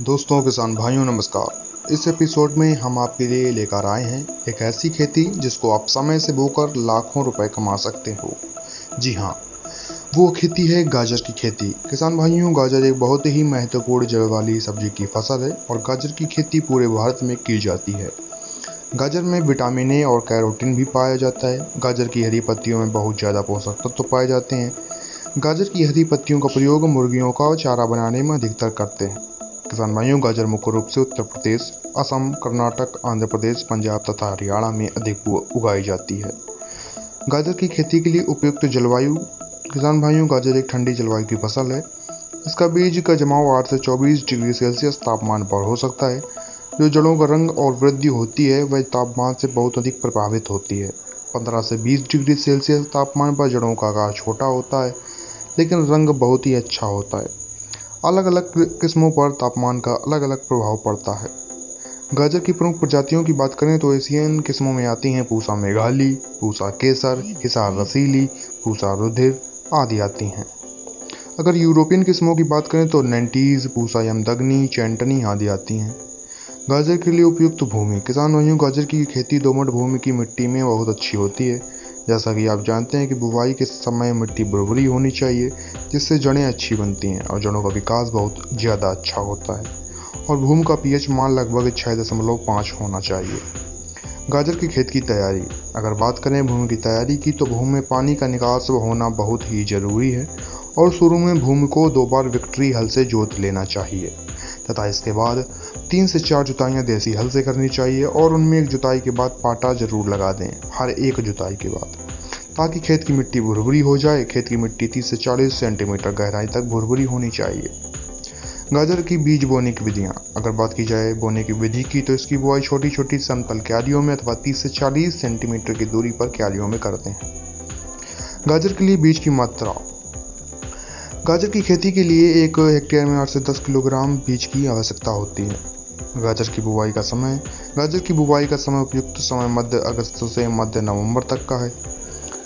दोस्तों, किसान भाइयों, नमस्कार। इस एपिसोड में हम आपके लिए लेकर आए हैं एक ऐसी खेती जिसको आप समय से बोकर लाखों रुपए कमा सकते हो। जी हाँ वो खेती है गाजर की खेती। किसान भाइयों, गाजर एक बहुत ही महत्वपूर्ण जड़ वाली सब्ज़ी की फ़सल है और गाजर की खेती पूरे भारत में की जाती है। गाजर में विटामिन ए और कैरोटीन भी पाया जाता है। गाजर की हरी पत्तियों में बहुत ज़्यादा पोषक तत्व तो पाए जाते हैं। गाजर की हरी पत्तियों का प्रयोग मुर्गियों का चारा बनाने में अधिकतर करते हैं। किसान भाइयों गाजर मुख्य रूप से उत्तर प्रदेश, असम, कर्नाटक, आंध्र प्रदेश, पंजाब तथा हरियाणा में अधिक उगाई जाती है। गाजर की खेती के लिए उपयुक्त जलवायु, किसान भाइयों, गाजर एक ठंडी जलवायु की फ़सल है। इसका बीज का जमाव आठ से चौबीस डिग्री सेल्सियस तापमान पर हो सकता है। जो जड़ों का रंग और वृद्धि होती है, वह तापमान से बहुत अधिक प्रभावित होती है। 15 से 20 डिग्री सेल्सियस तापमान पर जड़ों का आकार छोटा होता है, लेकिन रंग बहुत ही अच्छा होता है। अलग अलग किस्मों पर तापमान का अलग अलग प्रभाव पड़ता है। गाजर की प्रमुख प्रजातियों की बात करें तो एशियन किस्मों में आती हैं पूसा मेघाली, पूसा केसर हिसार रसीली, पूसा रुधिर आदि आती हैं। अगर यूरोपियन किस्मों की बात करें तो नेंटीज़, पूसा यमदग्नी, चैंटनी आदि आती हैं। गाजर के लिए उपयुक्त भूमि। किसान भाइयों, गाजर की खेती दोमट भूमि की मिट्टी में बहुत अच्छी होती है। जैसा कि आप जानते हैं कि बुवाई के समय मिट्टी बुरबुरी होनी चाहिए, जिससे जड़ें अच्छी बनती हैं और जड़ों का विकास बहुत ज़्यादा अच्छा होता है। और भूमि का पीएच मान लगभग छः दशमलव पाँच होना चाहिए। गाजर की खेत की तैयारी। अगर बात करें भूमि की तैयारी की तो भूमि में पानी का निकास होना बहुत ही ज़रूरी है और शुरू में भूमि को दो बार विक्ट्री हल से जोत लेना चाहिए। तथा इसके बाद तीन से चार जुताइयाँ देसी हल से करनी चाहिए और उनमें एक जुताई के बाद पाटा ज़रूर लगा दें, हर एक जुताई के बाद। ताकि खेत की मिट्टी भुरभुरी हो जाए, खेत की मिट्टी तीस से चालीस सेंटीमीटर गहराई तक भुरभुरी होनी चाहिए। गाजर की बीज बोने की विधियाँ। अगर बात की जाए बोने की विधि की तो इसकी बुआई छोटी छोटी समतल क्यारियों में अथवा 30 से 40 सेंटीमीटर की दूरी पर क्यारियों में करते हैं। गाजर के लिए बीज की मात्रा गाजर की खेती के लिए एक हेक्टेयर में आठ से दस किलोग्राम बीज की आवश्यकता होती है। गाजर की बुवाई का समय। गाजर की बुवाई का समय उपयुक्त समय मध्य अगस्त से मध्य नवंबर तक का है।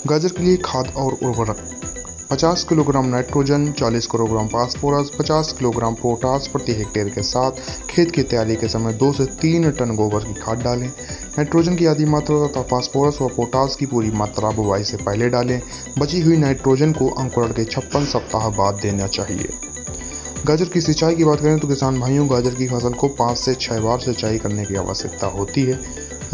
गाजर के लिए खाद और उर्वरक 50 kilogram nitrogen 40 kilogram phosphorus 50 kilogram potash प्रति हेक्टेयर के साथ खेत की तैयारी के समय दो से तीन टन गोबर की खाद डालें। नाइट्रोजन की आधी मात्रा तथा फास्फोरस व पोटास की पूरी मात्रा बुवाई से पहले डालें। बची हुई नाइट्रोजन को अंकुरण के छप्पन सप्ताह बाद देना चाहिए। गाजर की सिंचाई की बात करें तो किसान भाइयों, गाजर की फ़सल को पाँच से छः बार सिंचाई करने की आवश्यकता होती है।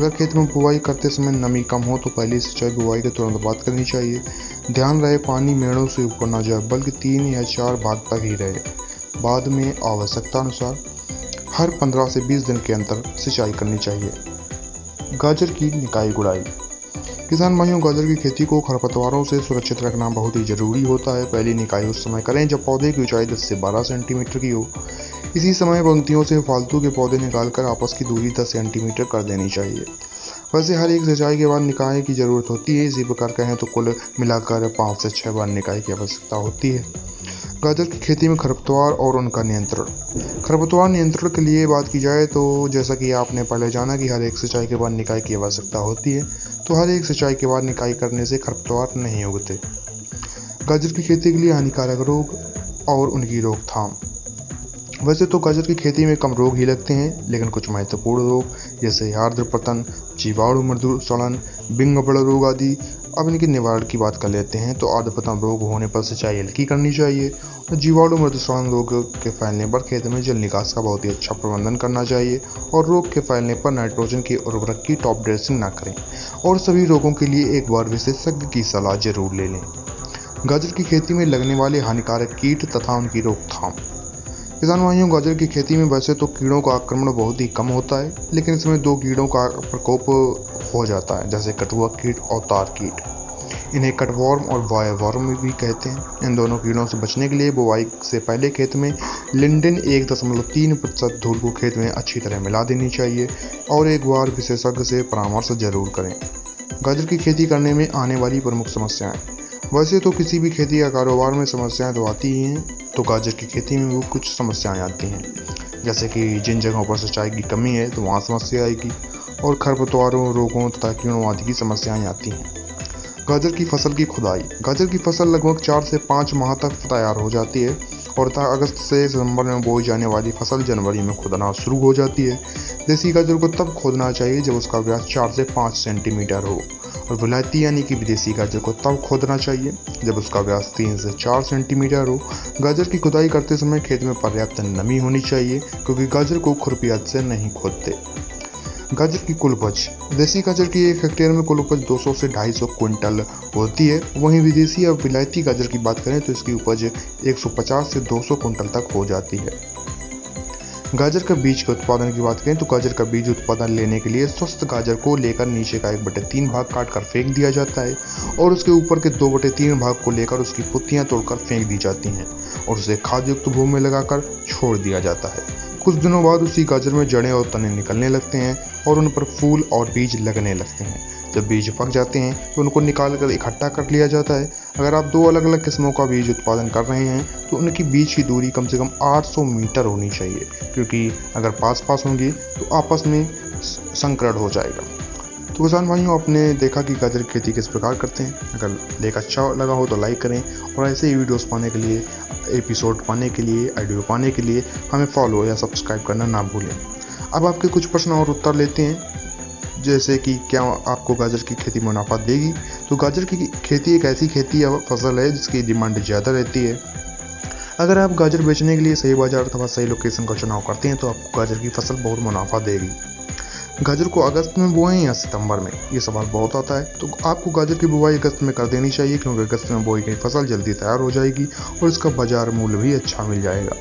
अगर खेत में बुआई करते समय नमी कम हो तो पहले सिंचाई बुआई के तुरंत बाद करनी चाहिए। ध्यान रहे, पानी मेड़ों से ऊपर ना जाए, बल्कि तीन या चार भाग तक ही रहे। बाद में आवश्यकता अनुसार हर 15 से 20 दिन के अंतर सिंचाई करनी चाहिए। गाजर की निकाई गुड़ाई। किसान भाइयों, गाजर की खेती को खरपतवारों से सुरक्षित रखना बहुत ही ज़रूरी होता है। पहली निकाय उस समय करें जब पौधे की ऊंचाई 10 से 12 सेंटीमीटर की हो। इसी समय पंक्तियों से फालतू के पौधे निकालकर आपस की दूरी 10 सेंटीमीटर कर देनी चाहिए। वैसे हर एक सिंचाई के बाद निकाय की ज़रूरत होती है। इसी प्रकार कहें तो कुल मिलाकर पाँच से छः बार निकाय की आवश्यकता होती है। गाजर की खेती में खरपतवार और उनका नियंत्रण। खरपतवार नियंत्रण के लिए बात की जाए तो जैसा कि आपने पहले जाना कि हर एक सिंचाई के बाद निकाय की आवश्यकता होती है तो हर एक सिंचाई के बाद निकाई करने से खरपतवार नहीं उगते। गाजर की खेती के लिए हानिकारक रोग और उनकी रोकथाम। वैसे तो गाजर की खेती में कम रोग ही लगते हैं, लेकिन कुछ महत्वपूर्ण रोग, जैसे आर्द्र पतन जीवाणु मृदु, सड़न, बिंग बड़ रोग आदि अब इनके निवारण की बात कर लेते हैं तो आर्द्र पतन रोग होने पर सिंचाई हल्की करनी चाहिए। और जीवाणु मृदुसड़न रोग के फैलने पर खेत में जल निकास का बहुत ही अच्छा प्रबंधन करना चाहिए, और रोग के फैलने पर नाइट्रोजन के उर्वरक की टॉप ड्रेसिंग ना करें। और सभी रोगों के लिए एक बार विशेषज्ञ की सलाह ज़रूर ले लें। गाजर की खेती में लगने वाले हानिकारक कीट तथा उनकी रोकथाम। किसान भाइयों, गाजर की खेती में वैसे तो कीड़ों का आक्रमण बहुत ही कम होता है, लेकिन इसमें दो कीड़ों का प्रकोप हो जाता है, जैसे कटुआ कीट और तार कीट। इन्हें कटवॉर्म और वायवॉर्म भी कहते हैं। इन दोनों कीड़ों से बचने के लिए बुआई से पहले खेत में लिंडन एक दशमलव तीन प्रतिशत धूल को खेत में अच्छी तरह मिला देनी चाहिए और एक बार विशेषज्ञ से परामर्श ज़रूर करें। गाजर की खेती करने में आने वाली प्रमुख समस्याएँ। वैसे तो किसी भी खेती या कारोबार में समस्याएँ तो आती ही हैं तो गाजर की खेती में भी कुछ समस्याएँ आती हैं। जैसे कि जिन जगहों पर सिंचाई की कमी है तो वहाँ समस्या आएगी, और खरपतवारों, रोगों तथा कीड़ों आदि की समस्याएँ आती हैं। गाजर की फ़सल की खुदाई। गाजर की फ़सल लगभग चार से पाँच माह तक तैयार हो जाती है, और अगस्त से सितंबर में बोई जाने वाली फ़सल जनवरी में खोदना शुरू हो जाती है। देसी गाजर को तब खोदना चाहिए जब उसका व्यास चार से पाँच सेंटीमीटर हो। और विलायती यानी कि विदेशी गाजर को तब खोदना चाहिए, जब उसका व्यास तीन से चार सेंटीमीटर हो। गाजर की खुदाई करते समय खेत में पर्याप्त नमी होनी चाहिए, क्योंकि गाजर को खुरपिया से नहीं खोदते। गाजर की कुल उपज, देसी गाजर की एक हेक्टेयर में कुल उपज 200 से 250 क्विंटल होती है। वहीं विदेशी या विलायती गाजर की बात करें तो इसकी उपज 150 से 200 क्विंटल तक हो जाती है। गाजर का बीज के उत्पादन की बात करें तो गाजर का बीज उत्पादन लेने के लिए स्वस्थ गाजर को लेकर नीचे का एक बटे तीन भाग काट कर फेंक दिया जाता है और उसके ऊपर के दो बटे तीन भाग को लेकर उसकी पुत्तियाँ तोड़कर फेंक दी जाती हैं और उसे खाद युक्त भूमि में लगाकर छोड़ दिया जाता है। कुछ दिनों बाद उसी गाजर में जड़ें और तने निकलने लगते हैं और उन पर फूल और बीज लगने लगते हैं। जब बीज पक जाते हैं तो उनको निकाल कर इकट्ठा कर लिया जाता है। अगर आप दो अलग अलग किस्मों का बीज उत्पादन कर रहे हैं तो उनकी बीज की दूरी कम से कम 800 मीटर होनी चाहिए, क्योंकि अगर पास पास होंगी तो आपस में संकरण हो जाएगा। तो किसान भाइयों, आपने देखा कि गाजर की खेती किस प्रकार करते हैं? अगर लेख अच्छा लगा हो तो लाइक करें और ऐसे ही वीडियोस पाने के लिए, एपिसोड पाने के लिए, आइडियो पाने के लिए हमें फॉलो या सब्सक्राइब करना ना भूलें। अब आपके कुछ प्रश्न और उत्तर लेते हैं। जैसे कि क्या आपको गाजर की खेती मुनाफा देगी? तो गाजर की खेती एक ऐसी खेती या फ़सल है जिसकी डिमांड ज़्यादा रहती है। अगर आप गाजर बेचने के लिए सही बाज़ार अथवा सही लोकेशन का चुनाव करते हैं तो आपको गाजर की फ़सल बहुत मुनाफा देगी। गाजर को अगस्त में बोएँ या सितंबर में? ये सवाल बहुत आता है। तो आपको गाजर की बुआई अगस्त में कर देनी चाहिए, क्योंकि अगस्त में बोई गई फ़सल जल्दी तैयार हो जाएगी और इसका बाज़ार मूल्य भी अच्छा मिल जाएगा।